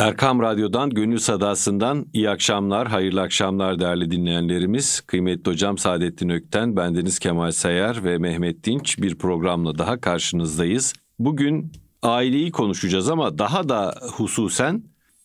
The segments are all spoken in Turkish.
Erkam Radyo'dan, Gönül Sadası'ndan iyi akşamlar, hayırlı akşamlar değerli dinleyenlerimiz. Kıymetli hocam Saadettin Ökten, bendeniz Kemal Sayar ve Mehmet Dinç bir programla daha karşınızdayız. Bugün aileyi konuşacağız ama daha da hususen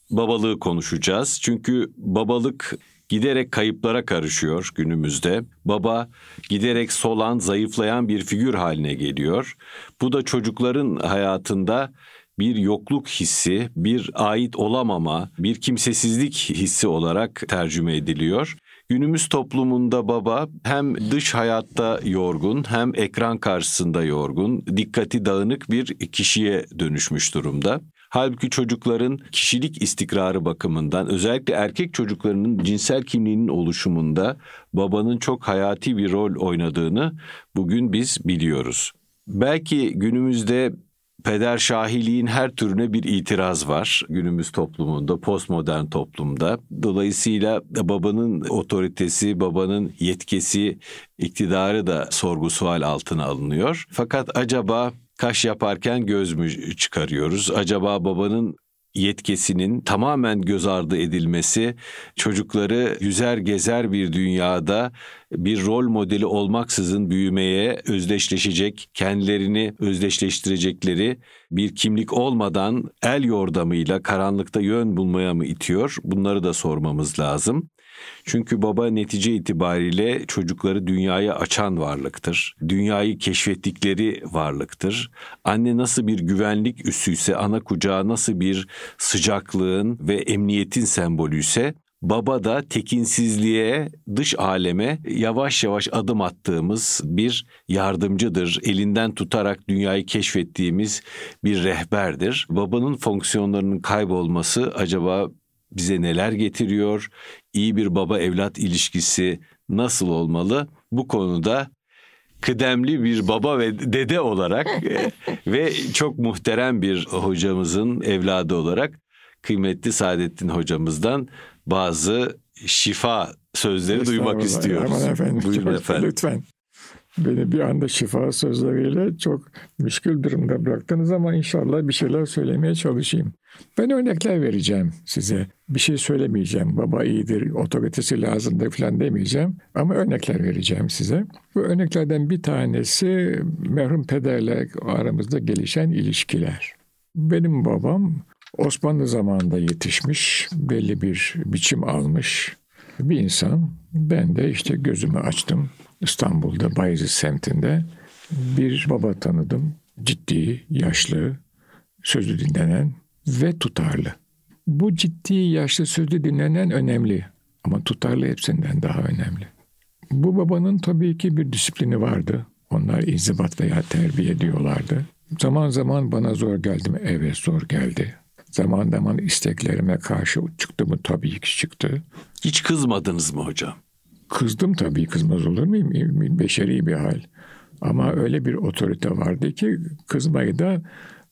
babalığı konuşacağız. Çünkü babalık giderek kayıplara karışıyor günümüzde. Baba giderek solan, zayıflayan bir figür haline geliyor. Bu da çocukların hayatında bir yokluk hissi, bir ait olamama, bir kimsesizlik hissi olarak tercüme ediliyor. Günümüz toplumunda baba hem dış hayatta yorgun hem ekran karşısında yorgun, dikkati dağınık bir kişiye dönüşmüş durumda. Halbuki çocukların kişilik istikrarı bakımından özellikle erkek çocuklarının cinsel kimliğinin oluşumunda babanın çok hayati bir rol oynadığını bugün biz biliyoruz. Belki günümüzde peder şahiliğin her türüne bir itiraz var günümüz toplumunda, postmodern toplumda. Dolayısıyla babanın otoritesi, babanın yetkisi, iktidarı da sorgu sual altına alınıyor. Fakat acaba kaş yaparken göz mü çıkarıyoruz? Acaba babanın yetkisinin tamamen göz ardı edilmesi çocukları yüzer gezer bir dünyada bir rol modeli olmaksızın büyümeye özdeşleşecek, kendilerini özdeşleştirecekleri bir kimlik olmadan el yordamıyla karanlıkta yön bulmaya mı itiyor? Bunları da sormamız lazım. Çünkü baba netice itibariyle çocukları dünyaya açan varlıktır. Dünyayı keşfettikleri varlıktır. Anne nasıl bir güvenlik üssüyse, ana kucağı nasıl bir sıcaklığın ve emniyetin sembolüyse, baba da tekinsizliğe, dış aleme yavaş yavaş adım attığımız bir yardımcıdır. Elinden tutarak dünyayı keşfettiğimiz bir rehberdir. Babanın fonksiyonlarının kaybolması acaba bize neler getiriyor? İyi bir baba evlat ilişkisi nasıl olmalı? Bu konuda kıdemli bir baba ve dede olarak e, ve çok muhterem bir hocamızın evladı olarak kıymetli Saadettin hocamızdan bazı şifa sözleri duymak istiyoruz. Aman efendim, Buyurun efendim. Lütfen. Beni bir anda şifa sözleriyle çok müşkül durumda bıraktınız ama inşallah bir şeyler söylemeye çalışayım. Ben örnekler vereceğim size. Bir şey söylemeyeceğim. Baba iyidir, otoritesi lazımdır falan demeyeceğim. Ama örnekler vereceğim size. Bu örneklerden bir tanesi merhum pederle aramızda gelişen ilişkiler. Benim babam Osmanlı zamanında yetişmiş, belli bir biçim almış bir insan. Ben de işte gözümü açtım. İstanbul'da Bayezid semtinde bir baba tanıdım. Ciddi, yaşlı, sözü dinlenen ve tutarlı. Bu ciddi, yaşlı, sözü dinlenen önemli ama tutarlı hepsinden daha önemli. Bu babanın tabii ki bir disiplini vardı. Onlar inzibat veya terbiye diyorlardı. Zaman zaman bana zor geldi mi? Evet zor geldi. Zaman zaman isteklerime karşı çıktı mı? Tabii ki çıktı. Hiç kızmadınız mı hocam? Kızdım tabii kızmaz olur muyum? Beşeri bir hal. Ama öyle bir otorite vardı ki kızmayı da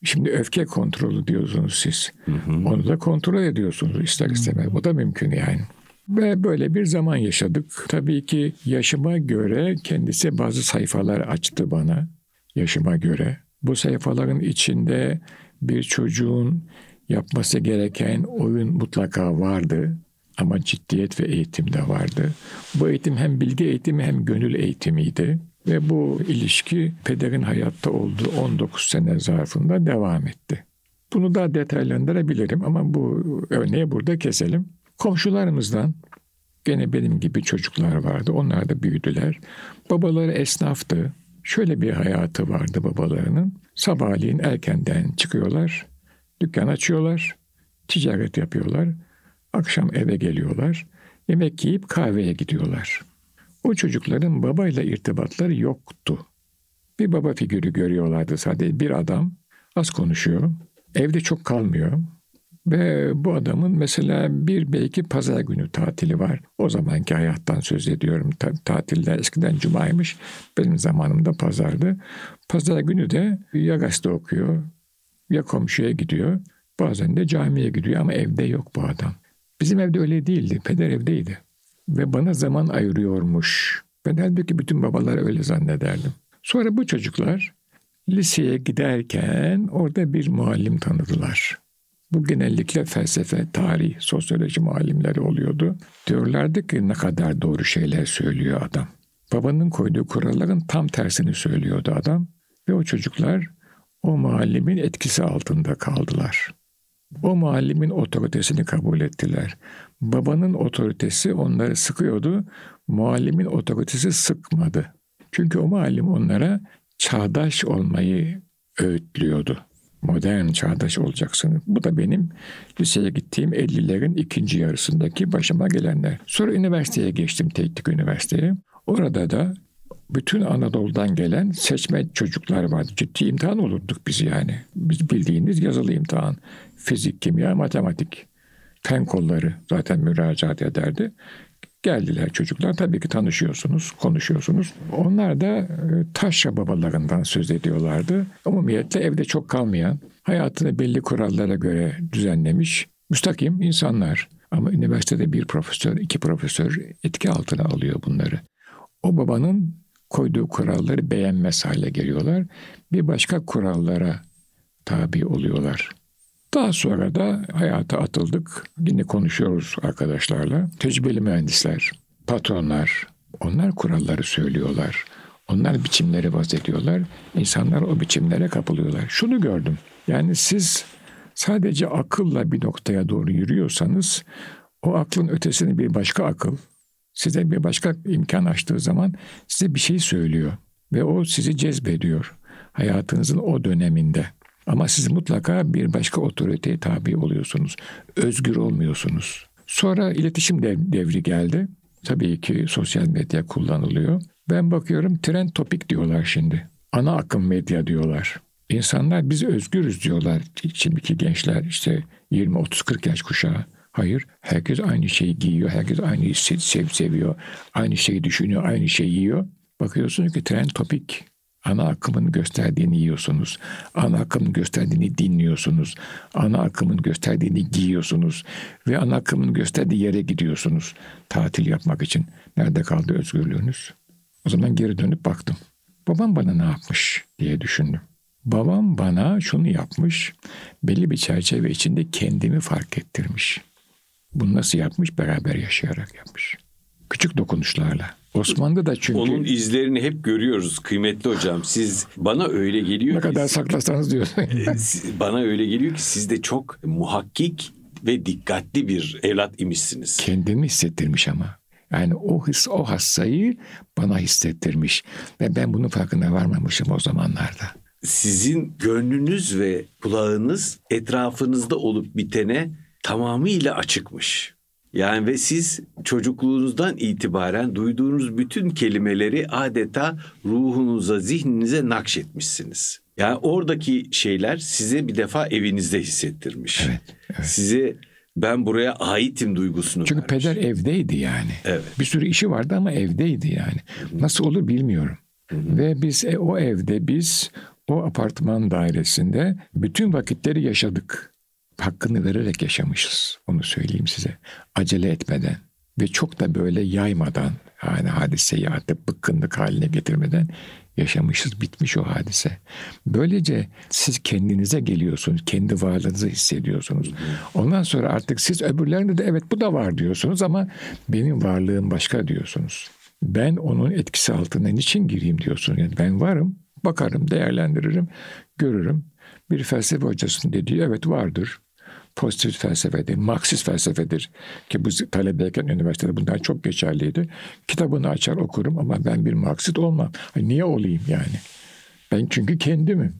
şimdi öfke kontrolü diyorsunuz siz. Hı hı. Onu da kontrol ediyorsunuz ister istemez. Bu da mümkün yani. Ve böyle bir zaman yaşadık. Tabii ki yaşıma göre kendisi bazı sayfalar açtı bana. Yaşıma göre. Bu sayfaların içinde bir çocuğun yapması gereken oyun mutlaka vardı. Ama ciddiyet ve eğitim de vardı. Bu eğitim hem bilgi eğitimi hem gönül eğitimiydi. Ve bu ilişki pederin hayatta olduğu 19 sene zarfında devam etti. Bunu daha detaylandırabilirim ama bu örneği burada keselim. Komşularımızdan gene benim gibi çocuklar vardı. Onlar da büyüdüler. Babaları esnaftı. Şöyle bir hayatı vardı babalarının. Sabahleyin erkenden çıkıyorlar. Dükkan açıyorlar. Ticaret yapıyorlar. Akşam eve geliyorlar. Yemek yiyip kahveye gidiyorlar. O çocukların babayla irtibatları yoktu. Bir baba figürü görüyorlardı sadece. Bir adam az konuşuyor. Evde çok kalmıyor. Ve bu adamın mesela bir belki pazar günü tatili var. O zamanki hayattan söz ediyorum. Ta- tatiller eskiden cumaymış. Benim zamanımda pazardı. Pazar günü de ya gazete okuyor ya komşuya gidiyor. Bazen de camiye gidiyor ama evde yok bu adam. Bizim evde öyle değildi. Peder evdeydi. Ve bana zaman ayırıyormuş. Ben halbuki bütün babalar öyle zannederdim. Sonra bu çocuklar liseye giderken orada bir muallim tanıdılar. Bu genellikle felsefe, tarih, sosyoloji muallimleri oluyordu. Diyorlardı ki ne kadar doğru şeyler söylüyor adam. Babanın koyduğu kuralların tam tersini söylüyordu adam. Ve o çocuklar o muallimin etkisi altında kaldılar. O muallimin otoritesini kabul ettiler. Babanın otoritesi onları sıkıyordu. Muallimin otoritesi sıkmadı. Çünkü o muallim onlara çağdaş olmayı öğütlüyordu. Modern çağdaş olacaksın. Bu da benim liseye gittiğim 50'lerin ikinci yarısındaki başıma gelenler. Sonra üniversiteye geçtim, teknik üniversiteye. Orada da bütün Anadolu'dan gelen seçme çocuklar vardı. Ciddi imtihan olurduk biz yani. Biz bildiğiniz yazılı imtihan. Fizik, kimya, matematik. Fen kolları zaten müracaat ederdi. Geldiler çocuklar. Tabii ki tanışıyorsunuz, konuşuyorsunuz. Onlar da e, taşra babalarından söz ediyorlardı. Umumiyetle evde çok kalmayan, hayatını belli kurallara göre düzenlemiş, müstakim insanlar. Ama üniversitede bir profesör, iki profesör etki altına alıyor bunları. O babanın koyduğu kuralları beğenmez hale geliyorlar. Bir başka kurallara tabi oluyorlar. Daha sonra da hayata atıldık. Yine konuşuyoruz arkadaşlarla. Tecrübeli mühendisler, patronlar, onlar kuralları söylüyorlar. Onlar biçimleri vazediyorlar. İnsanlar o biçimlere kapılıyorlar. Şunu gördüm. Yani siz sadece akılla bir noktaya doğru yürüyorsanız o aklın ötesini bir başka akıl, size bir başka imkan açtığı zaman size bir şey söylüyor ve o sizi cezbediyor hayatınızın o döneminde. Ama siz mutlaka bir başka otoriteye tabi oluyorsunuz. Özgür olmuyorsunuz. Sonra iletişim devri geldi. Tabii ki sosyal medya kullanılıyor. Ben bakıyorum trend topik diyorlar şimdi. Ana akım medya diyorlar. İnsanlar biz özgürüz diyorlar. Şimdiki gençler işte 20, 30, 40 yaş kuşağı. Hayır, herkes aynı şeyi giyiyor, herkes aynı sev, sev seviyor, aynı şeyi düşünüyor, aynı şeyi yiyor. Bakıyorsunuz ki trend topik. Ana akımın gösterdiğini yiyorsunuz. Ana akımın gösterdiğini dinliyorsunuz. Ana akımın gösterdiğini giyiyorsunuz. Ve ana akımın gösterdiği yere gidiyorsunuz. Tatil yapmak için. Nerede kaldı özgürlüğünüz? O zaman geri dönüp baktım. Babam bana ne yapmış diye düşündüm. Babam bana şunu yapmış. Belli bir çerçeve içinde kendimi fark ettirmiş. Bunu nasıl yapmış? Beraber yaşayarak yapmış. Küçük dokunuşlarla. Osmanlı da çünkü... Onun izlerini hep görüyoruz kıymetli hocam. Siz bana öyle geliyor ne ki... Ne kadar saklasanız diyorsun. E, bana öyle geliyor ki siz de çok muhakkik ve dikkatli bir evlat imişsiniz. Kendimi hissettirmiş ama. Yani o his, o hassayı bana hissettirmiş. Ve ben bunun farkına varmamışım o zamanlarda. Sizin gönlünüz ve kulağınız etrafınızda olup bitene tamamıyla açıkmış. Yani ve siz çocukluğunuzdan itibaren duyduğunuz bütün kelimeleri adeta ruhunuza, zihninize nakşetmişsiniz. Yani oradaki şeyler size bir defa evinizde hissettirmiş. Evet, evet. Size ben buraya aitim duygusunu Çünkü vermiş. peder evdeydi yani. Evet. Bir sürü işi vardı ama evdeydi yani. Hı-hı. Nasıl olur bilmiyorum. Hı-hı. Ve biz e, o evde biz o apartman dairesinde bütün vakitleri yaşadık hakkını vererek yaşamışız. Onu söyleyeyim size. Acele etmeden ve çok da böyle yaymadan yani hadiseyi artık bıkkınlık haline getirmeden yaşamışız. Bitmiş o hadise. Böylece siz kendinize geliyorsunuz. Kendi varlığınızı hissediyorsunuz. Ondan sonra artık siz öbürlerinde de evet bu da var diyorsunuz ama benim varlığım başka diyorsunuz. Ben onun etkisi altına niçin gireyim diyorsunuz. Yani ben varım, bakarım, değerlendiririm, görürüm. Bir felsefe hocasının dediği evet vardır pozitif felsefedir, Marksist felsefedir. Ki bu talebeyken üniversitede bunlar çok geçerliydi. Kitabını açar okurum ama ben bir Marksist olmam. Niye olayım yani? Ben çünkü kendimim.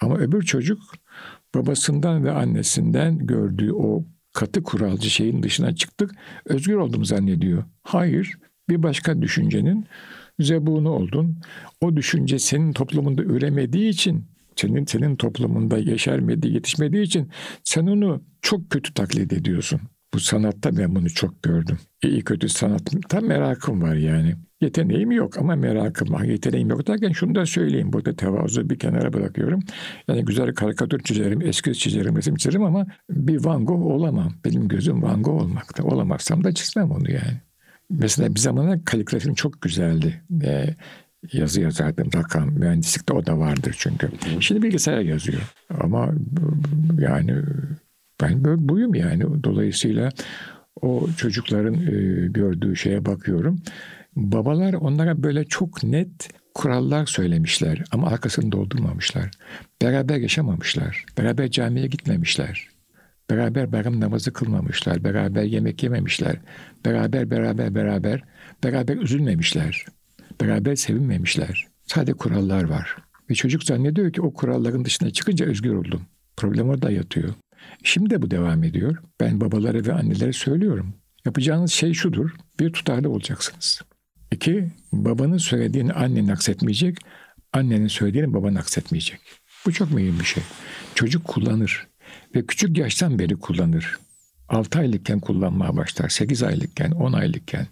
Ama öbür çocuk babasından ve annesinden gördüğü o katı kuralcı şeyin dışına çıktık. Özgür oldum zannediyor. Hayır, bir başka düşüncenin zebunu oldun. O düşünce senin toplumunda üremediği için senin senin toplumunda yeşermediği, yetişmediği için sen onu çok kötü taklit ediyorsun. Bu sanatta ben bunu çok gördüm. İyi kötü sanatta merakım var yani. Yeteneğim yok ama merakım var. Yeteneğim yok derken şunu da söyleyeyim. Burada tevazu bir kenara bırakıyorum. Yani güzel karikatür çizerim, eski çizerim, resim çizerim ama bir Van Gogh olamam. Benim gözüm Van Gogh olmakta. Olamazsam da çizmem onu yani. Mesela bir zamanlar kaligrafim çok güzeldi. Ee, yazı yazardım. Rakam, mühendislikte o da vardır çünkü. Şimdi bilgisayar yazıyor. Ama yani Ben böyle buyum yani. Dolayısıyla o çocukların e, gördüğü şeye bakıyorum. Babalar onlara böyle çok net kurallar söylemişler ama arkasını doldurmamışlar. Beraber yaşamamışlar. Beraber camiye gitmemişler. Beraber bayram namazı kılmamışlar. Beraber yemek yememişler. Beraber beraber beraber beraber üzülmemişler. Beraber sevinmemişler. Sadece kurallar var. Ve çocuk zannediyor ki o kuralların dışına çıkınca özgür oldum. Problem orada yatıyor. Şimdi de bu devam ediyor. Ben babalara ve annelere söylüyorum. Yapacağınız şey şudur. Bir tutarlı olacaksınız. İki, babanın söylediğini annen aksetmeyecek. Annenin söylediğini baban aksetmeyecek. Bu çok mühim bir şey. Çocuk kullanır. Ve küçük yaştan beri kullanır. 6 aylıkken kullanmaya başlar. 8 aylıkken, 10 aylıkken,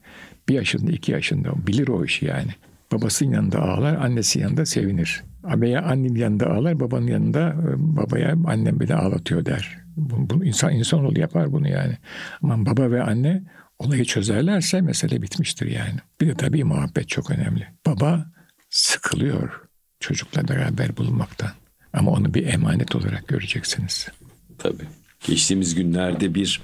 1 yaşında, 2 yaşında bilir o işi yani. Babasının yanında ağlar, annesi yanında sevinir. Veya annenin yanında ağlar, babanın yanında e, babaya annem beni ağlatıyor der. Bunu, bunu insan insanoğlu yapar bunu yani. Ama baba ve anne olayı çözerlerse mesele bitmiştir yani. Bir de tabii muhabbet çok önemli. Baba sıkılıyor çocukla beraber bulunmaktan. Ama onu bir emanet olarak göreceksiniz. Tabii. Geçtiğimiz günlerde bir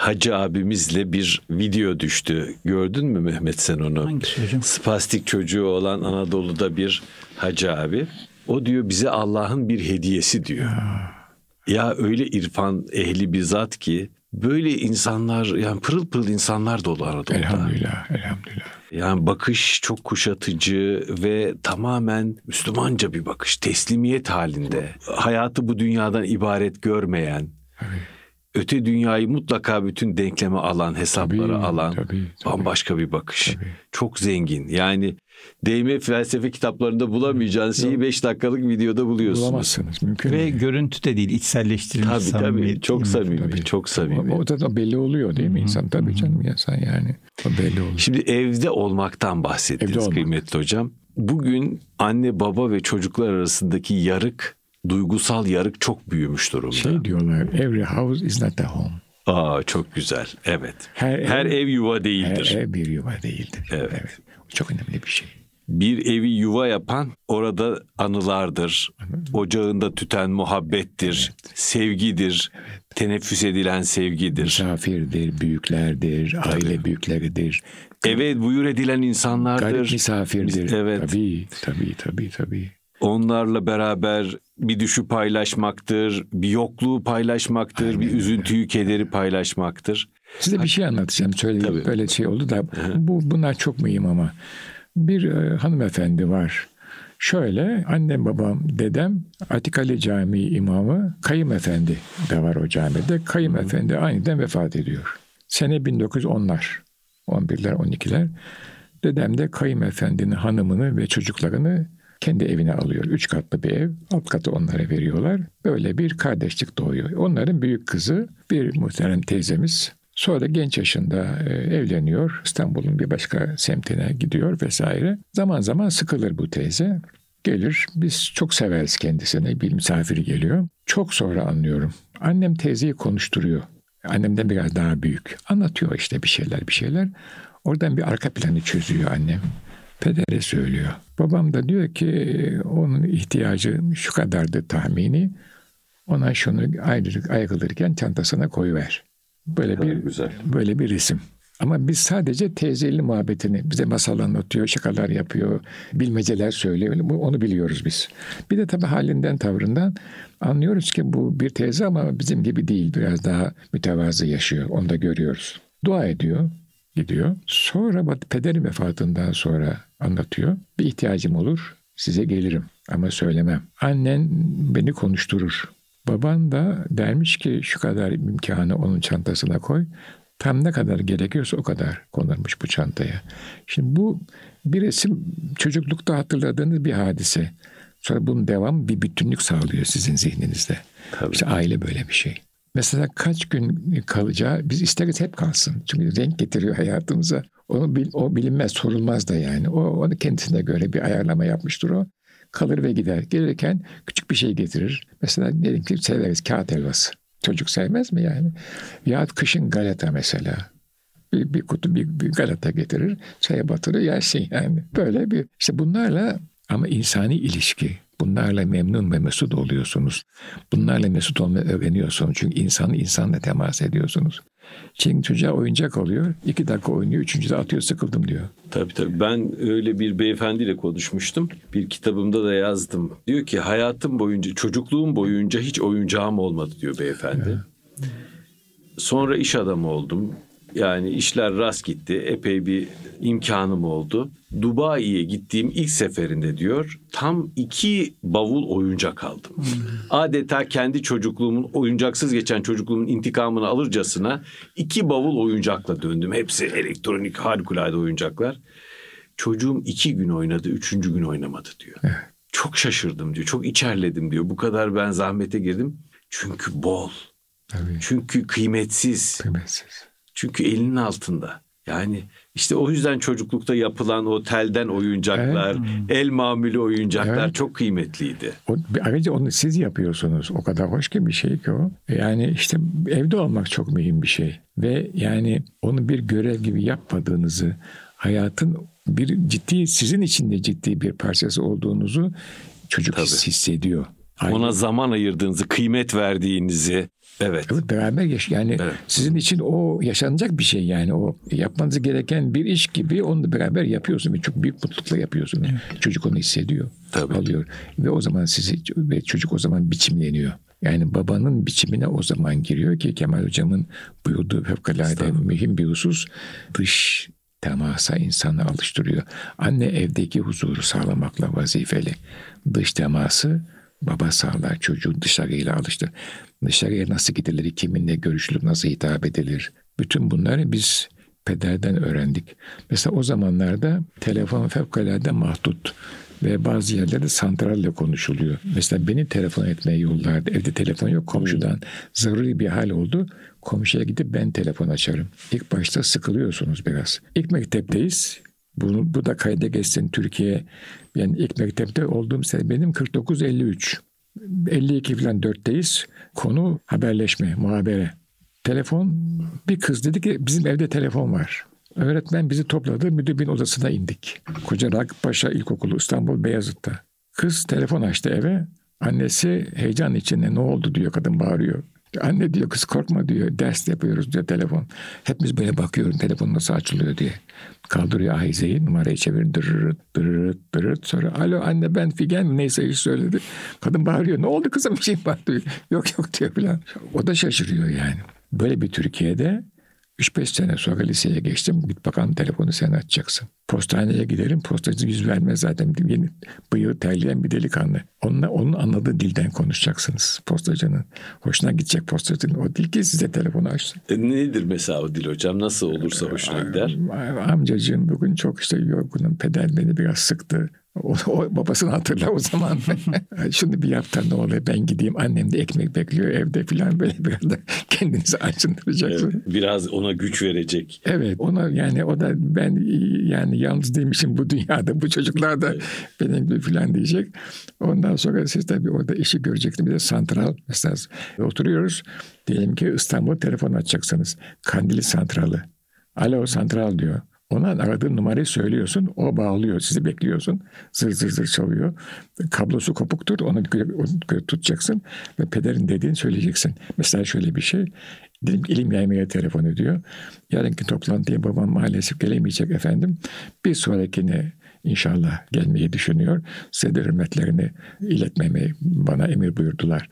hacı abimizle bir video düştü. Gördün mü Mehmet sen onu? Hangisi hocam? Spastik çocuğu olan Anadolu'da bir hacı abi. O diyor bize Allah'ın bir hediyesi diyor. Ya öyle irfan ehli bir zat ki böyle insanlar yani pırıl pırıl insanlar dolu Anadolu'da. Elhamdülillah, elhamdülillah. Yani bakış çok kuşatıcı ve tamamen Müslümanca bir bakış. Teslimiyet halinde. Hayatı bu dünyadan ibaret görmeyen. Evet. Öte dünyayı mutlaka bütün denkleme alan, hesaplara Tabii, alan tabii, tabii. bambaşka bir bakış. Tabii. Çok zengin. Yani değme felsefe kitaplarında bulamayacağınız şeyi 5 dakikalık videoda buluyorsunuz. Bulamazsınız, mümkün Ve değil. görüntü de değil, içselleştirilmiş Tabii tabii. samimiyet Çok samimi, Tabii. çok samimi. O, o da, da belli oluyor değil mi insan? Tabii canım insan yani. O belli oluyor. Şimdi evde olmaktan bahsettiniz Evde olmak. kıymetli hocam. Bugün anne baba ve çocuklar arasındaki yarık, duygusal yarık çok büyümüş durumda. Şey diyorlar, every house is not a home. Aa çok güzel. Evet. Her Her, ev- ev yuva Her değildir. ev bir yuva değildir. Evet. O çok önemli bir şey. Bir evi yuva yapan orada anılardır. Ocağında tüten muhabbettir, sevgidir, teneffüs edilen sevgidir. Misafirdir, büyüklerdir, aile büyükleridir. Eve buyur edilen insanlardır. Garip misafirdir. Evet. Tabii, tabii, tabii, tabii. Onlarla beraber bir düşü paylaşmaktır, bir yokluğu paylaşmaktır, bir üzüntüyü, kederi paylaşmaktır. Size bir şey anlatacağım. Söyleyeyim. Tabii. Böyle şey oldu da bu bunlar çok mühim ama. Bir e, hanımefendi var. Şöyle annem babam dedem Atikali Camii imamı Kayım Efendi de var o camide. Kayım Efendi aniden vefat ediyor. Sene 1910'lar. 11'ler 12'ler. Dedem de Kayım Efendi'nin hanımını ve çocuklarını kendi evine alıyor. Üç katlı bir ev. Alt katı onlara veriyorlar. Böyle bir kardeşlik doğuyor. Onların büyük kızı bir muhterem teyzemiz. Sonra genç yaşında e, evleniyor. İstanbul'un bir başka semtine gidiyor vesaire. Zaman zaman sıkılır bu teyze. Gelir. Biz çok severiz kendisini. Bir misafir geliyor. Çok sonra anlıyorum. Annem teyzeyi konuşturuyor. Annemden biraz daha büyük. Anlatıyor işte bir şeyler bir şeyler. Oradan bir arka planı çözüyor annem. Pedere söylüyor. Babam da diyor ki onun ihtiyacı şu kadardı tahmini. Ona şunu ayrılık ayrılırken çantasına koyuver. Böyle bir güzel. böyle bir resim. Ama biz sadece teyzeyle muhabbetini bize masal anlatıyor, şakalar yapıyor, bilmeceler söylüyor. Onu biliyoruz biz. Bir de tabii halinden, tavrından anlıyoruz ki bu bir teyze ama bizim gibi değil. Biraz daha mütevazı yaşıyor. Onu da görüyoruz. Dua ediyor, gidiyor. Sonra pederin vefatından sonra anlatıyor. Bir ihtiyacım olur, size gelirim ama söylemem. Annen beni konuşturur. Baban da dermiş ki şu kadar imkanı onun çantasına koy. Tam ne kadar gerekiyorsa o kadar konulmuş bu çantaya. Şimdi bu bir resim çocuklukta hatırladığınız bir hadise. Sonra bunun devam bir bütünlük sağlıyor sizin zihninizde. Tabii. İşte aile böyle bir şey. Mesela kaç gün kalacağı biz isteriz hep kalsın. Çünkü renk getiriyor hayatımıza. Onu bil, o bilinmez, sorulmaz da yani. O onu kendisine göre bir ayarlama yapmıştır o. Kalır ve gider. Gelirken küçük bir şey getirir. Mesela diyelim ki severiz kağıt helvası. Çocuk sevmez mi yani? Ya kışın galeta mesela. Bir, bir kutu bir, bir galeta getirir. Çaya batırır yersin yani. Böyle bir işte bunlarla ama insani ilişki. Bunlarla memnun ve mesut oluyorsunuz. Bunlarla mesut olmayı öğreniyorsunuz. Çünkü insanı insanla temas ediyorsunuz. Çünkü çocuğa oyuncak oluyor. iki dakika oynuyor. Üçüncüde atıyor sıkıldım diyor. Tabii tabii. Ben öyle bir beyefendiyle konuşmuştum. Bir kitabımda da yazdım. Diyor ki hayatım boyunca, çocukluğum boyunca hiç oyuncağım olmadı diyor beyefendi. Sonra iş adamı oldum. Yani işler rast gitti. Epey bir imkanım oldu. Dubai'ye gittiğim ilk seferinde diyor tam iki bavul oyuncak aldım. Hmm. Adeta kendi çocukluğumun oyuncaksız geçen çocukluğumun intikamını alırcasına iki bavul oyuncakla döndüm. Hepsi elektronik harikulade oyuncaklar. Çocuğum iki gün oynadı, üçüncü gün oynamadı diyor. Çok şaşırdım diyor. Çok içerledim diyor. Bu kadar ben zahmete girdim. Çünkü bol. Tabii. Çünkü kıymetsiz. Kıymetsiz. Çünkü elinin altında. Yani işte o yüzden çocuklukta yapılan o telden oyuncaklar, evet. el mamülü oyuncaklar evet. çok kıymetliydi. O, ayrıca onu siz yapıyorsunuz. O kadar hoş ki bir şey ki o. Yani işte evde olmak çok mühim bir şey. Ve yani onu bir görev gibi yapmadığınızı, hayatın bir ciddi, sizin için de ciddi bir parçası olduğunuzu çocuk Tabii. hissediyor. Aynen. Ona zaman ayırdığınızı, kıymet verdiğinizi. Evet. Evet beraber yaş yani evet. sizin için o yaşanacak bir şey yani o yapmanız gereken bir iş gibi onu da beraber yapıyorsun ve çok büyük mutlulukla yapıyorsun. Evet. Çocuk onu hissediyor. Tabii. Alıyor ve o zaman sizi ve çocuk o zaman biçimleniyor. Yani babanın biçimine o zaman giriyor ki Kemal Hocam'ın buyurduğu fevkalade mühim bir husus dış temasa insanı alıştırıyor. Anne evdeki huzuru sağlamakla vazifeli. Dış teması Baba sağlar çocuğu dışarıyla alıştır. Dışarıya nasıl gidilir, kiminle görüşülür, nasıl hitap edilir. Bütün bunları biz pederden öğrendik. Mesela o zamanlarda telefon fevkalade mahdut ve bazı yerlerde santralle konuşuluyor. Mesela beni telefon etmeye yollardı. Evde telefon yok komşudan. Zaruri bir hal oldu. Komşuya gidip ben telefon açarım. İlk başta sıkılıyorsunuz biraz. İlk mektepteyiz. Bunu, bu da kayda geçsin Türkiye. Yani ilk mektepte olduğum sene benim 49-53. 52 falan 4'teyiz. Konu haberleşme, muhabere. Telefon bir kız dedi ki bizim evde telefon var. Öğretmen bizi topladı müdürün odasına indik. Koca Rakip Paşa İlkokulu İstanbul Beyazıt'ta. Kız telefon açtı eve. Annesi heyecan içinde ne oldu diyor kadın bağırıyor. Anne diyor kız korkma diyor ders yapıyoruz diyor telefon. Hepimiz böyle bakıyorum telefon nasıl açılıyor diye. Kaldırıyor ahizeyi numarayı çevirin dırırıt dırırıt dırırıt sonra alo anne ben Figen mi neyse iş söyledi. Kadın bağırıyor ne oldu kızım bir şey var diyor. Yok yok diyor falan. O da şaşırıyor yani. Böyle bir Türkiye'de 3-5 sene sonra liseye geçtim. Git bakalım telefonu sen açacaksın. Postaneye giderim. Postacı yüz vermez zaten. Yeni bıyığı terleyen bir delikanlı. Onunla, onun anladığı dilden konuşacaksınız postacının. Hoşuna gidecek postacının. O dil ki size telefonu açsın. E nedir mesela o dil hocam? Nasıl olursa hoşuna gider? Amcacığım bugün çok işte yorgunum. Peder beni biraz sıktı. O, o babasını hatırla o zaman. Şunu bir yap da ne oluyor ben gideyim annem de ekmek bekliyor evde falan böyle biraz da kendinizi açındıracaksın. Evet, biraz ona güç verecek. Evet ona yani o da ben yani yalnız değilmişim bu dünyada bu çocuklar da evet. benim gibi falan diyecek. Ondan sonra siz tabii orada işi göreceksiniz. Bir de santral mesela oturuyoruz. Diyelim ki İstanbul telefon açacaksınız. Kandili santralı. Alo santral diyor. Ona aradığın numarayı söylüyorsun. O bağlıyor. Sizi bekliyorsun. Zır zır zır çalıyor. Kablosu kopuktur. Onu tutacaksın. Ve pederin dediğini söyleyeceksin. Mesela şöyle bir şey. Dilim ilim yaymaya telefon ediyor. Yarınki toplantıya babam maalesef gelemeyecek efendim. Bir sonrakine inşallah gelmeyi düşünüyor. Size de hürmetlerini iletmemi bana emir buyurdular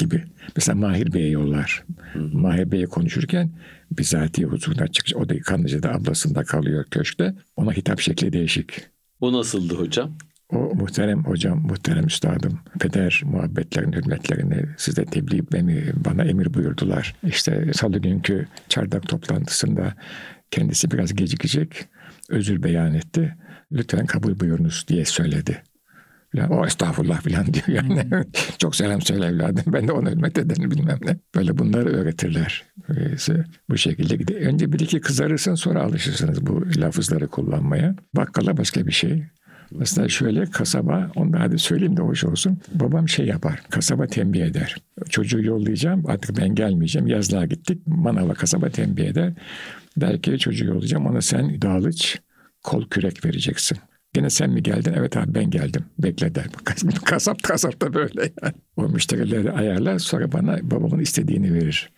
gibi. Mesela Mahir Bey'e yollar. Mahir Bey'e konuşurken bizatihi huzuruna çıkacak. O da Kanlıca'da ablasında kalıyor köşkte. Ona hitap şekli değişik. O nasıldı hocam? O muhterem hocam, muhterem üstadım, peder muhabbetlerini, hürmetlerini size tebliğ etmemi bana emir buyurdular. İşte salı günkü çardak toplantısında kendisi biraz gecikecek, özür beyan etti. Lütfen kabul buyurunuz diye söyledi. Falan. O estağfurullah falan diyor yani. Çok selam söyle evladım. Ben de ona hürmet ederim bilmem ne. Böyle bunları öğretirler. Öyleyse bu şekilde gidiyor. Önce bir iki kızarırsın sonra alışırsınız bu lafızları kullanmaya. Bakkala başka bir şey. Mesela şöyle kasaba, onu da hadi söyleyeyim de hoş olsun. Babam şey yapar, kasaba tembih eder. Çocuğu yollayacağım, artık ben gelmeyeceğim. Yazlığa gittik, manava kasaba tembih eder. Der ki çocuğu yollayacağım, ona sen dağılıç, kol kürek vereceksin. Gene sen mi geldin? Evet abi ben geldim. Bekle der. Kasap kasap da böyle yani. O müşterileri ayarlar sonra bana babamın istediğini verir.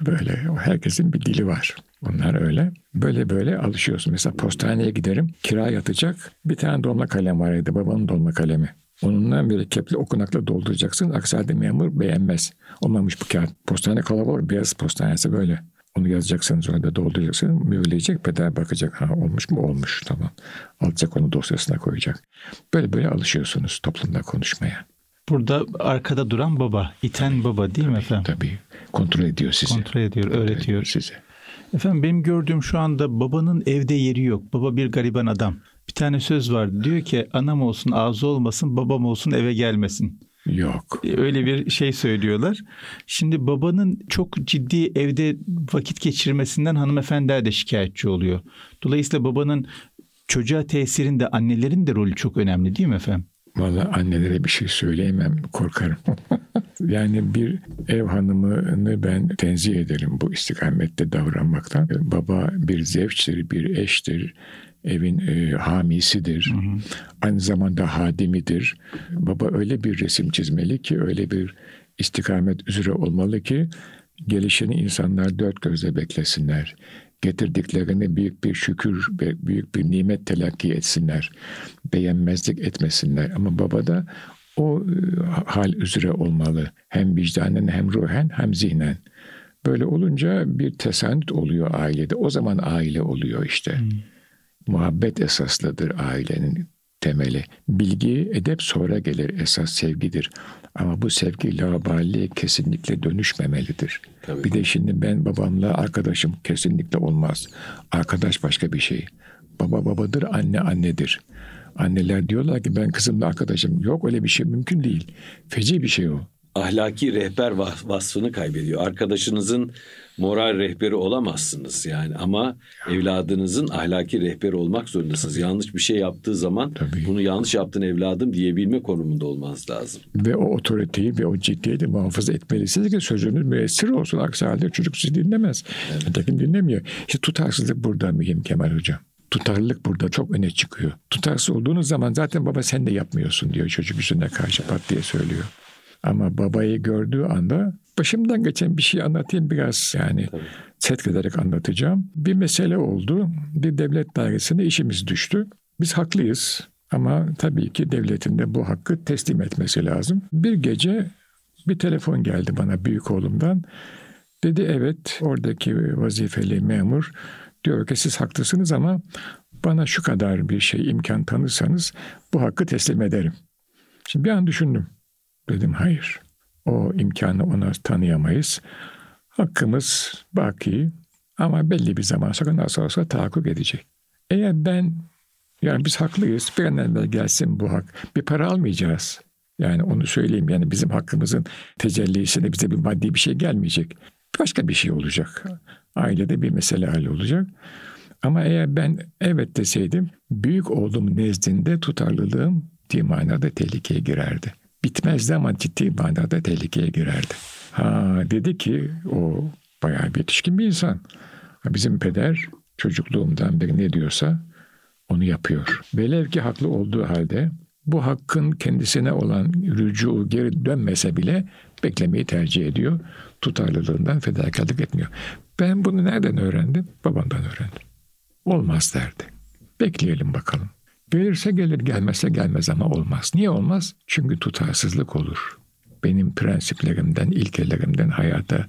Böyle herkesin bir dili var. Bunlar öyle. Böyle böyle alışıyorsun. Mesela postaneye giderim. Kira yatacak. Bir tane dolma kalem var evde. Babanın dolma kalemi. Onunla böyle kepli okunakla dolduracaksın. Aksi halde memur beğenmez. Olmamış bu kağıt. Postane kalabalık. Beyaz postanesi böyle. Onu yazacaksın sonra da dolduracaksın. Mühürleyecek. Peder bakacak. Ha olmuş mu? Olmuş. Tamam. Alacak onu dosyasına koyacak. Böyle böyle alışıyorsunuz toplumda konuşmaya. Burada arkada duran baba, iten baba değil mi efendim? Tabii. Kontrol ediyor sizi. Kontrol ediyor, öğretiyor. sizi. Efendim benim gördüğüm şu anda babanın evde yeri yok. Baba bir gariban adam. Bir tane söz var. Diyor ki anam olsun ağzı olmasın, babam olsun eve gelmesin. Yok. Öyle bir şey söylüyorlar. Şimdi babanın çok ciddi evde vakit geçirmesinden hanımefendiler de şikayetçi oluyor. Dolayısıyla babanın çocuğa tesirinde annelerin de rolü çok önemli değil mi efendim? Valla annelere bir şey söyleyemem korkarım. yani bir ev hanımını ben tenzih ederim bu istikamette davranmaktan. Baba bir zevçtir, bir eştir, evin e, hamisidir. Hı hı. Aynı zamanda hadimidir. Baba öyle bir resim çizmeli ki, öyle bir istikamet üzere olmalı ki gelişini insanlar dört gözle beklesinler getirdiklerini büyük bir şükür ve büyük bir nimet telakki etsinler. Beğenmezlik etmesinler. Ama baba da o e, hal üzere olmalı. Hem vicdanen hem ruhen hem zihnen. Böyle olunca bir tesanüt oluyor ailede. O zaman aile oluyor işte. Hmm. Muhabbet esaslıdır ailenin temeli. Bilgi, edep sonra gelir. Esas sevgidir. Ama bu sevgi laubaliye kesinlikle dönüşmemelidir. Tabii. Bir de şimdi ben babamla arkadaşım kesinlikle olmaz. Arkadaş başka bir şey. Baba babadır, anne annedir. Anneler diyorlar ki ben kızımla arkadaşım. Yok öyle bir şey mümkün değil. Feci bir şey o ahlaki rehber vasfını kaybediyor. Arkadaşınızın moral rehberi olamazsınız yani ama evladınızın ahlaki rehberi olmak zorundasınız. Tabii. Yanlış bir şey yaptığı zaman Tabii. bunu yanlış yaptın evladım diyebilme konumunda olmanız lazım. Ve o otoriteyi ve o ciddiyeti muhafaza etmelisiniz ki sözünüz müessir olsun. Aksi halde çocuk sizi dinlemez. Evet. Ötekin dinlemiyor. İşte tutarsızlık burada mühim Kemal Hocam. Tutarlılık burada çok öne çıkıyor. Tutarsız olduğunuz zaman zaten baba sen de yapmıyorsun diyor çocuk üstüne karşı pat diye söylüyor. Ama babayı gördüğü anda başımdan geçen bir şey anlatayım biraz yani Tabii. setrederek anlatacağım. Bir mesele oldu. Bir devlet dairesine işimiz düştü. Biz haklıyız ama tabii ki devletin de bu hakkı teslim etmesi lazım. Bir gece bir telefon geldi bana büyük oğlumdan. Dedi evet oradaki vazifeli memur diyor ki siz haklısınız ama bana şu kadar bir şey imkan tanırsanız bu hakkı teslim ederim. Şimdi bir an düşündüm. Dedim hayır. O imkanı ona tanıyamayız. Hakkımız baki ama belli bir zaman sonra nasıl olsa tahakkuk edecek. Eğer ben yani biz haklıyız. Bir an evvel gelsin bu hak. Bir para almayacağız. Yani onu söyleyeyim. Yani bizim hakkımızın tecellisine bize bir maddi bir şey gelmeyecek. Başka bir şey olacak. Ailede bir mesele hali olacak. Ama eğer ben evet deseydim büyük oğlum nezdinde tutarlılığım diye manada tehlikeye girerdi bitmezdi ama ciddi manada tehlikeye girerdi. Ha dedi ki o bayağı bir yetişkin bir insan. Bizim peder çocukluğumdan beri ne diyorsa onu yapıyor. Velev ki haklı olduğu halde bu hakkın kendisine olan rücu geri dönmese bile beklemeyi tercih ediyor. Tutarlılığından fedakarlık etmiyor. Ben bunu nereden öğrendim? Babamdan öğrendim. Olmaz derdi. Bekleyelim bakalım. Gelirse gelir, gelmezse gelmez ama olmaz. Niye olmaz? Çünkü tutarsızlık olur. Benim prensiplerimden, ilkelerimden, hayata,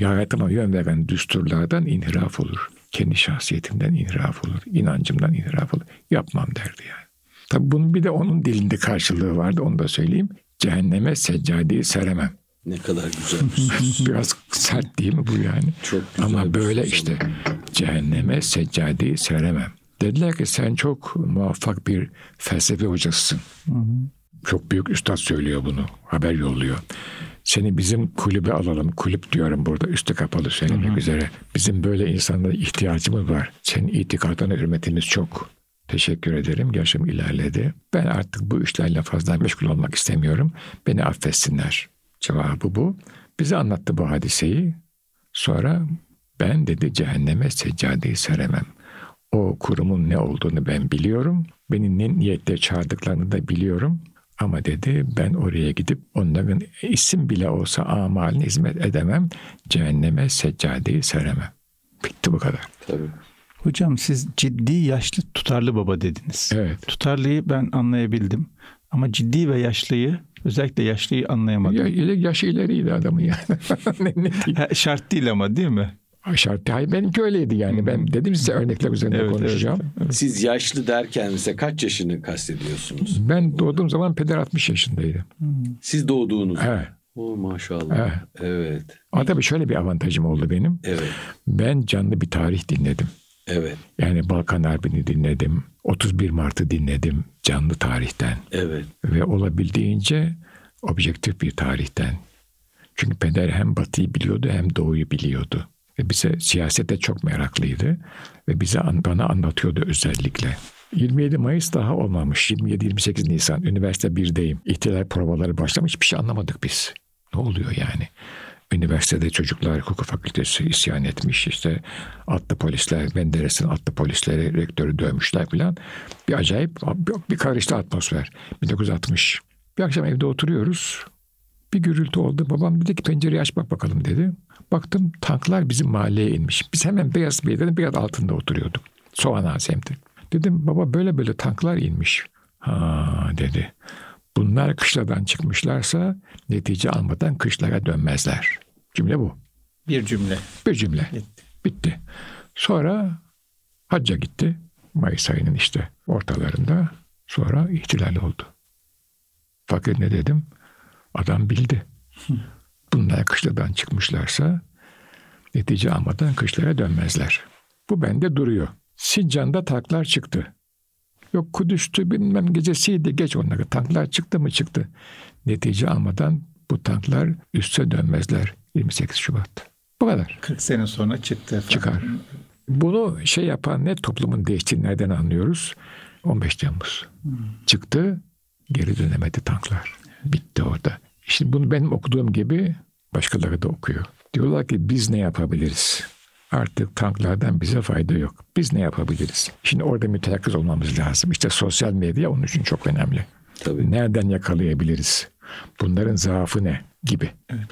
hayatıma yön veren düsturlardan inhiraf olur. Kendi şahsiyetimden inhiraf olur. inancımdan inhiraf olur. Yapmam derdi yani. Tabi bunun bir de onun dilinde karşılığı vardı onu da söyleyeyim. Cehenneme seccadeyi seremem. Ne kadar güzel bir Biraz sert değil mi bu yani? Çok güzel Ama böyle işte cehenneme seccadeyi seremem. Dediler ki sen çok muvaffak bir felsefe hocasısın. Hı hı. Çok büyük üstad söylüyor bunu. Haber yolluyor. Seni bizim kulübe alalım. Kulüp diyorum burada üstü kapalı söylemek hı hı. üzere. Bizim böyle insanlara ihtiyacımız var. Senin itikadına hürmetimiz çok. Teşekkür ederim. Yaşım ilerledi. Ben artık bu işlerle fazla meşgul olmak istemiyorum. Beni affetsinler. Cevabı bu. Bize anlattı bu hadiseyi. Sonra ben dedi cehenneme seccadeyi seremem. O kurumun ne olduğunu ben biliyorum. Beni ne niyetle çağırdıklarını da biliyorum. Ama dedi ben oraya gidip onların isim bile olsa amaline hizmet edemem. Cehenneme seccadeyi seremem. Bitti bu kadar. Tabii. Hocam siz ciddi yaşlı tutarlı baba dediniz. Evet. Tutarlıyı ben anlayabildim. Ama ciddi ve yaşlıyı özellikle yaşlıyı anlayamadım. Ya, yaşı ileriydi adamın yani. ne, ne diyeyim? Şart değil ama değil mi? Şart. Hayır benimki öyleydi yani. Ben dedim size örnekler üzerinde Evet, konuşacağım. Siz yaşlı derken mesela kaç yaşını kastediyorsunuz? Ben doğduğum zaman peder 60 yaşındaydı. Siz doğduğunuz. Evet. Oh maşallah. Evet. Evet. Ama tabii şöyle bir avantajım oldu benim. Evet. Ben canlı bir tarih dinledim. Evet. Yani Balkan Harbi'ni dinledim. 31 Mart'ı dinledim canlı tarihten. Evet. Ve olabildiğince objektif bir tarihten. Çünkü peder hem batıyı biliyordu hem doğuyu biliyordu. Ve bize siyasete çok meraklıydı. Ve bize bana anlatıyordu özellikle. 27 Mayıs daha olmamış. 27-28 Nisan üniversite 1'deyim. İhtilal provaları başlamış. Hiçbir şey anlamadık biz. Ne oluyor yani? Üniversitede çocuklar hukuk fakültesi isyan etmiş. İşte atlı polisler, Menderes'in atlı polisleri rektörü dövmüşler falan. Bir acayip bir karıştı atmosfer. 1960. Bir akşam evde oturuyoruz. Bir gürültü oldu. Babam dedi ki pencereyi aç bak bakalım dedi. Baktım tanklar bizim mahalleye inmiş. Biz hemen Beyaz Bey'den biraz altında oturuyorduk. Soğan Azem'de. Dedim baba böyle böyle tanklar inmiş. Ha dedi. Bunlar kışladan çıkmışlarsa netice almadan kışlara dönmezler. Cümle bu. Bir cümle. Bir cümle. Bitti. Bitti. Sonra hacca gitti. Mayıs ayının işte ortalarında. Sonra ihtilal oldu. Fakat ne dedim? Adam bildi. Bunlar kışladan çıkmışlarsa netice almadan kışlara dönmezler. Bu bende duruyor. Sincan'da tanklar çıktı. Yok Kudüs'tü bilmem gecesiydi geç onları. Tanklar çıktı mı çıktı. Netice almadan bu tanklar üste dönmezler 28 Şubat. Bu kadar. 40 sene sonra çıktı. Efendim. Çıkar. Bunu şey yapan ne toplumun değiştiğini nereden anlıyoruz? 15 Temmuz. Çıktı geri dönemedi tanklar. Bitti orada. Şimdi bunu benim okuduğum gibi başkaları da okuyor. Diyorlar ki biz ne yapabiliriz? Artık tanklardan bize fayda yok. Biz ne yapabiliriz? Şimdi orada müteyakkız olmamız lazım. İşte sosyal medya onun için çok önemli. Tabii. Nereden yakalayabiliriz? Bunların zaafı ne? Gibi. Evet.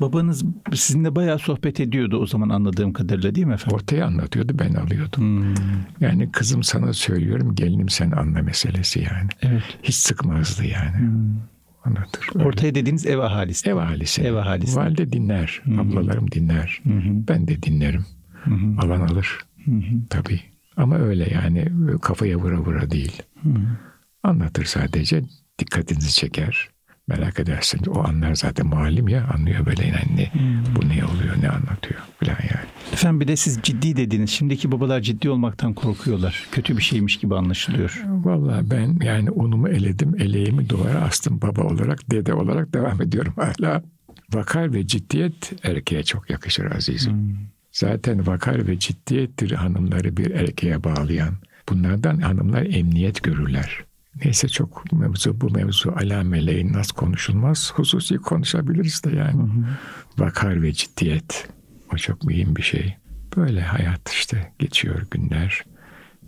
Babanız sizinle bayağı sohbet ediyordu o zaman anladığım kadarıyla değil mi efendim? Ortaya anlatıyordu ben alıyordum. Hmm, Yani kızım sana söylüyorum gelinim sen anla meselesi yani. evet. Hiç sıkmazdı yani. Hmm. Anlatır. Öyle. Ortaya dediğiniz ev ahalisi. Ev ahalisi. Ev ahalisi. Valide dinler. Ablalarım dinler. Hı hı. Ben de dinlerim. Hı hı. Alan alır. Hı hı. Tabii. Ama öyle yani kafaya vura vura değil. Hı hı. Anlatır sadece. Dikkatinizi çeker. Merak edersiniz. O anlar zaten muallim ya. Anlıyor böyle yani ne, bu ne oluyor ne anlatıyor falan yani. Efendim bir de siz ciddi dediniz. Şimdiki babalar ciddi olmaktan korkuyorlar. Kötü bir şeymiş gibi anlaşılıyor. Vallahi ben yani unumu eledim, eleğimi duvara astım baba olarak, dede olarak devam ediyorum hala. Vakar ve ciddiyet erkeğe çok yakışır azizim. Hmm. Zaten vakar ve ciddiyettir hanımları bir erkeğe bağlayan. Bunlardan hanımlar emniyet görürler. Neyse çok mevzu bu mevzu ala meleğin nasıl konuşulmaz. Hususi konuşabiliriz de yani. Vakar ve ciddiyet. O çok mühim bir şey. Böyle hayat işte geçiyor günler.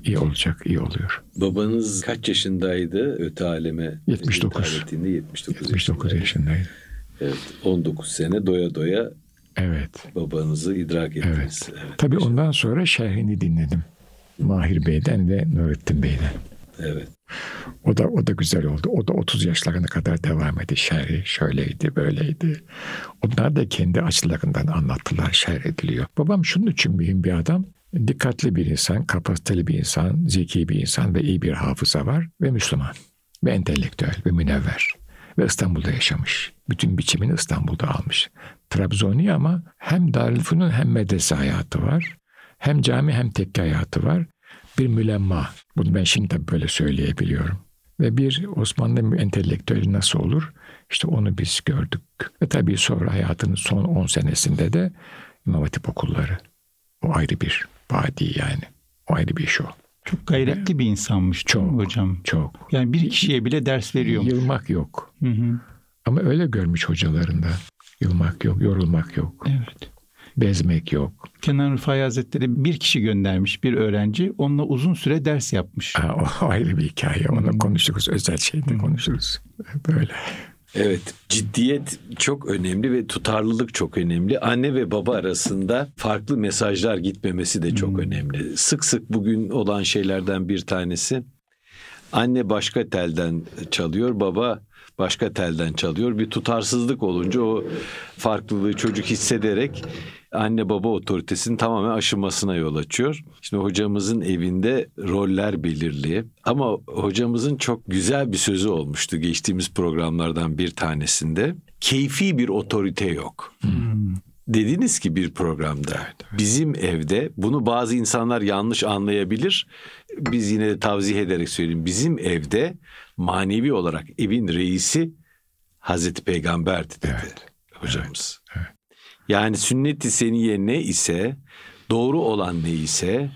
İyi olacak, iyi oluyor. Babanız kaç yaşındaydı öte aleme? 79. intikal ettiğinde 79, 79 yaşındaydı. yaşındayım. Evet, 19 sene doya doya Evet. babanızı idrak ettiniz. Evet. Tabii ondan sonra şerhini dinledim. Mahir Bey'den ve Nurettin Bey'den. Evet. O da o da güzel oldu. O da 30 yaşlarına kadar devam etti. Şerhi şöyleydi, böyleydi. Onlar da kendi açılarından anlattılar, şerh ediliyor. Babam şunun için mühim bir adam. Dikkatli bir insan, kapasiteli bir insan, zeki bir insan ve iyi bir hafıza var ve Müslüman ve entelektüel ve münevver ve İstanbul'da yaşamış. Bütün biçimini İstanbul'da almış. Trabzoni ama hem Darülfünun hem medrese hayatı var. Hem cami hem tekke hayatı var. Bir mülemma. Bunu ben şimdi tabii böyle söyleyebiliyorum. Ve bir Osmanlı entelektüeli nasıl olur? İşte onu biz gördük. Ve tabii sonra hayatının son 10 senesinde de İmam Hatip okulları. O ayrı bir badi yani. O ayrı bir iş o. Çok gayretli bir insanmış Çok. hocam. Çok. Yani bir kişiye bile ders veriyormuş. Yılmak yok. Hı hı. Ama öyle görmüş hocalarında. Yılmak yok, yorulmak yok. Evet. Bezmek yok. Kenan Rıfai Hazretleri bir kişi göndermiş bir öğrenci. Onunla uzun süre ders yapmış. Ha, o ayrı bir hikaye. Onu hmm. konuşuruz. Özel şeyde hmm. konuşuruz. Böyle. Evet, ciddiyet çok önemli ve tutarlılık çok önemli. Anne ve baba arasında farklı mesajlar gitmemesi de çok hmm. önemli. Sık sık bugün olan şeylerden bir tanesi anne başka telden çalıyor, baba başka telden çalıyor. Bir tutarsızlık olunca o farklılığı çocuk hissederek anne baba otoritesinin tamamen aşınmasına yol açıyor. Şimdi hocamızın evinde roller belirli ama hocamızın çok güzel bir sözü olmuştu geçtiğimiz programlardan bir tanesinde. Keyfi bir otorite yok. Hmm. Dediniz ki bir programda bizim evde bunu bazı insanlar yanlış anlayabilir. Biz yine de tavzih ederek söyleyeyim. Bizim evde manevi olarak evin reisi Hazreti Peygamber'di dedi evet. hocamız. Evet. Evet. Yani sünnet-i seniye ne ise doğru olan ne ise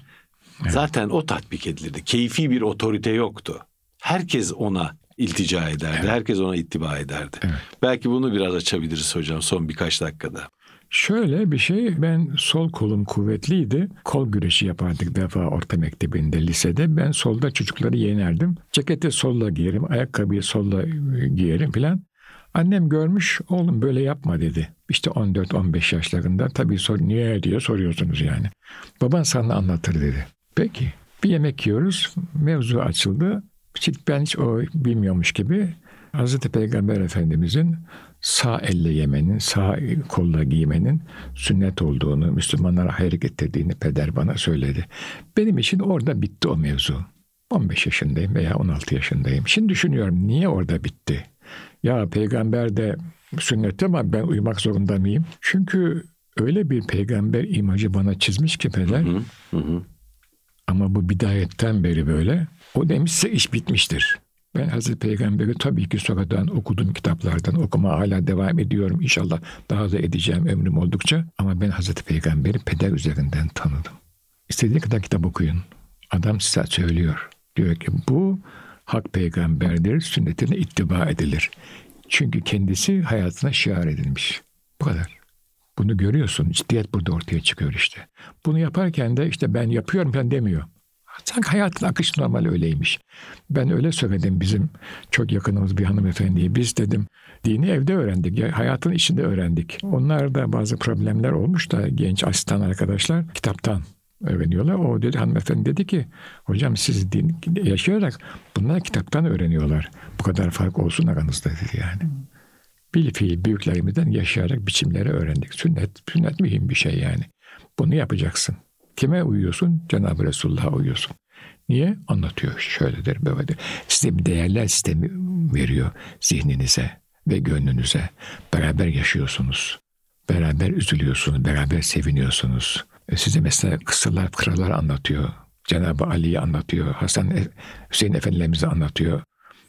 evet. zaten o tatbik edilirdi. Keyfi bir otorite yoktu. Herkes ona iltica ederdi. Evet. Herkes ona ittiba ederdi. Evet. Belki bunu biraz açabiliriz hocam son birkaç dakikada. Şöyle bir şey ben sol kolum kuvvetliydi. Kol güreşi yapardık defa orta mektebinde lisede. Ben solda çocukları yenerdim. Ceketi solla giyerim, ayakkabıyı solla giyerim filan. Annem görmüş oğlum böyle yapma dedi. İşte 14-15 yaşlarında tabii sor, niye diye soruyorsunuz yani. Baban sana anlatır dedi. Peki bir yemek yiyoruz mevzu açıldı. Ben hiç o bilmiyormuş gibi Hazreti Peygamber Efendimizin sağ elle yemenin, sağ kolla giymenin sünnet olduğunu, Müslümanlara hayır getirdiğini peder bana söyledi. Benim için orada bitti o mevzu. 15 yaşındayım veya 16 yaşındayım. Şimdi düşünüyorum niye orada bitti? Ya peygamber de sünnette ama ben uymak zorunda mıyım? Çünkü öyle bir peygamber imajı bana çizmiş ki peder. Hı hı, hı. Ama bu bidayetten beri böyle. O demişse iş bitmiştir. Ben Hazreti Peygamber'i tabii ki sonradan okudum kitaplardan okuma hala devam ediyorum. İnşallah daha da edeceğim ömrüm oldukça. Ama ben Hazreti Peygamber'i peder üzerinden tanıdım. İstediği kadar kitap okuyun. Adam size söylüyor. Diyor ki bu hak peygamberdir, sünnetine ittiba edilir. Çünkü kendisi hayatına şiar edilmiş. Bu kadar. Bunu görüyorsun. Ciddiyet burada ortaya çıkıyor işte. Bunu yaparken de işte ben yapıyorum falan demiyor. Sanki hayatın akış normal öyleymiş. Ben öyle söyledim bizim çok yakınımız bir hanımefendiye. Biz dedim dini evde öğrendik. Ya, hayatın içinde öğrendik. Onlar da bazı problemler olmuş da genç asistan arkadaşlar kitaptan öğreniyorlar. O dedi hanımefendi dedi ki hocam siz din yaşayarak bunlar kitaptan öğreniyorlar. Bu kadar fark olsun aranızda dedi yani. Bil fiil büyüklerimizden yaşayarak biçimleri öğrendik. Sünnet, sünnet mühim bir şey yani. Bunu yapacaksın. Kime uyuyorsun? Cenab-ı Resulullah'a uyuyorsun. Niye? Anlatıyor. Şöyledir, böyledir. Size bir değerler sistemi veriyor zihninize ve gönlünüze. Beraber yaşıyorsunuz. Beraber üzülüyorsunuz, beraber seviniyorsunuz. E, size mesela kıssalar, kralar anlatıyor. Cenab-ı Ali'yi anlatıyor. Hasan e, Hüseyin Efendilerimizi anlatıyor.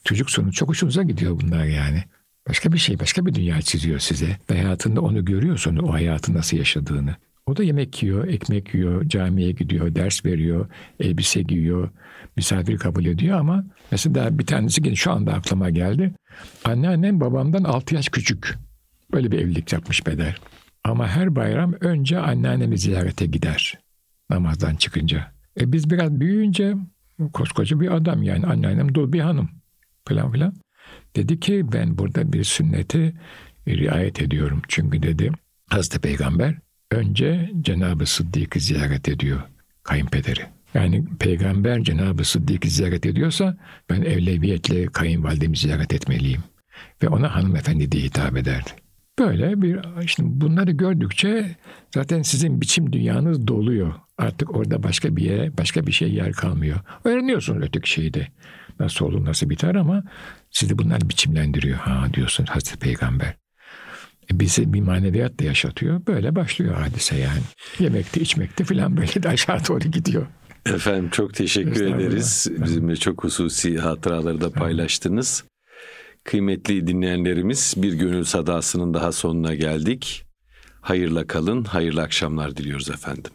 Çocuk sonu çok hoşunuza gidiyor bunlar yani. Başka bir şey, başka bir dünya çiziyor size. Ve hayatında onu görüyorsun, o hayatı nasıl yaşadığını. O da yemek yiyor, ekmek yiyor, camiye gidiyor, ders veriyor, elbise giyiyor, misafir kabul ediyor ama mesela bir tanesi şu anda aklıma geldi. Anneannem babamdan 6 yaş küçük. Böyle bir evlilik yapmış Beder. Ama her bayram önce anneannemi ziyarete gider. Namazdan çıkınca. E biz biraz büyüyünce koskoca bir adam yani anneannem dul bir hanım falan filan. Dedi ki ben burada bir sünneti riayet ediyorum. Çünkü dedi Hazreti Peygamber önce Cenab-ı Sıddık'ı ziyaret ediyor kayınpederi. Yani peygamber Cenab-ı Sıddık'ı ziyaret ediyorsa ben evleviyetle kayınvalidemi ziyaret etmeliyim. Ve ona hanımefendi diye hitap ederdi. Böyle bir şimdi bunları gördükçe zaten sizin biçim dünyanız doluyor. Artık orada başka bir yere, başka bir şey yer kalmıyor. Öğreniyorsunuz öteki şeyi de. Nasıl olur, nasıl biter ama sizi bunlar biçimlendiriyor. Ha diyorsun Hazreti Peygamber. E bizi bir maneviyat da yaşatıyor. Böyle başlıyor hadise yani. Yemekte, içmekte falan böyle de aşağı doğru gidiyor. Efendim çok teşekkür ederiz. Bizimle çok hususi hatıraları da paylaştınız. Kıymetli dinleyenlerimiz bir gönül sadasının daha sonuna geldik. Hayırla kalın, hayırlı akşamlar diliyoruz efendim.